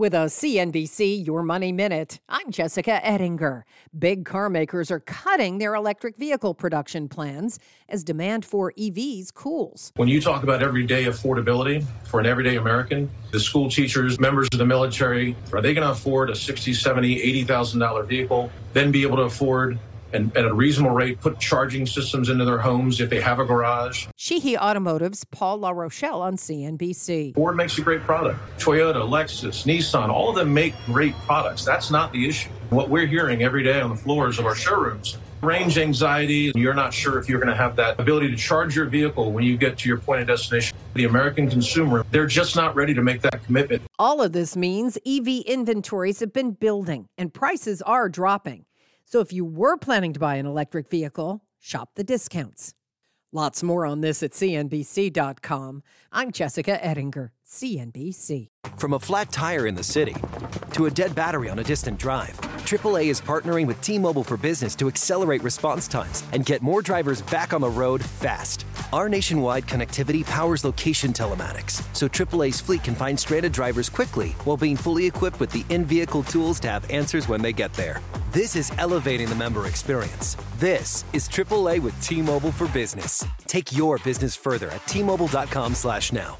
With a CNBC Your Money Minute, I'm Jessica Ettinger. Big car makers are cutting their electric vehicle production plans as demand for EVs cools. When you talk about everyday affordability for an everyday American, the school teachers, members of the military, are they going to afford a 60, 70, 80,000 dollar vehicle, then be able to afford and at a reasonable rate put charging systems into their homes if they have a garage. Sheehy Automotive's Paul LaRochelle on CNBC. Ford makes a great product. Toyota, Lexus, Nissan, all of them make great products. That's not the issue. What we're hearing every day on the floors of our showrooms range anxiety. You're not sure if you're going to have that ability to charge your vehicle when you get to your point of destination. The American consumer, they're just not ready to make that commitment. All of this means EV inventories have been building and prices are dropping. So if you were planning to buy an electric vehicle, shop the discounts. Lots more on this at CNBC.com. I'm Jessica Ettinger, CNBC. From a flat tire in the city to a dead battery on a distant drive, AAA is partnering with T Mobile for Business to accelerate response times and get more drivers back on the road fast. Our nationwide connectivity powers location telematics, so AAA's fleet can find stranded drivers quickly while being fully equipped with the in vehicle tools to have answers when they get there. This is elevating the member experience. This is AAA with T Mobile for Business. Take your business further at T-Mobile.com slash now.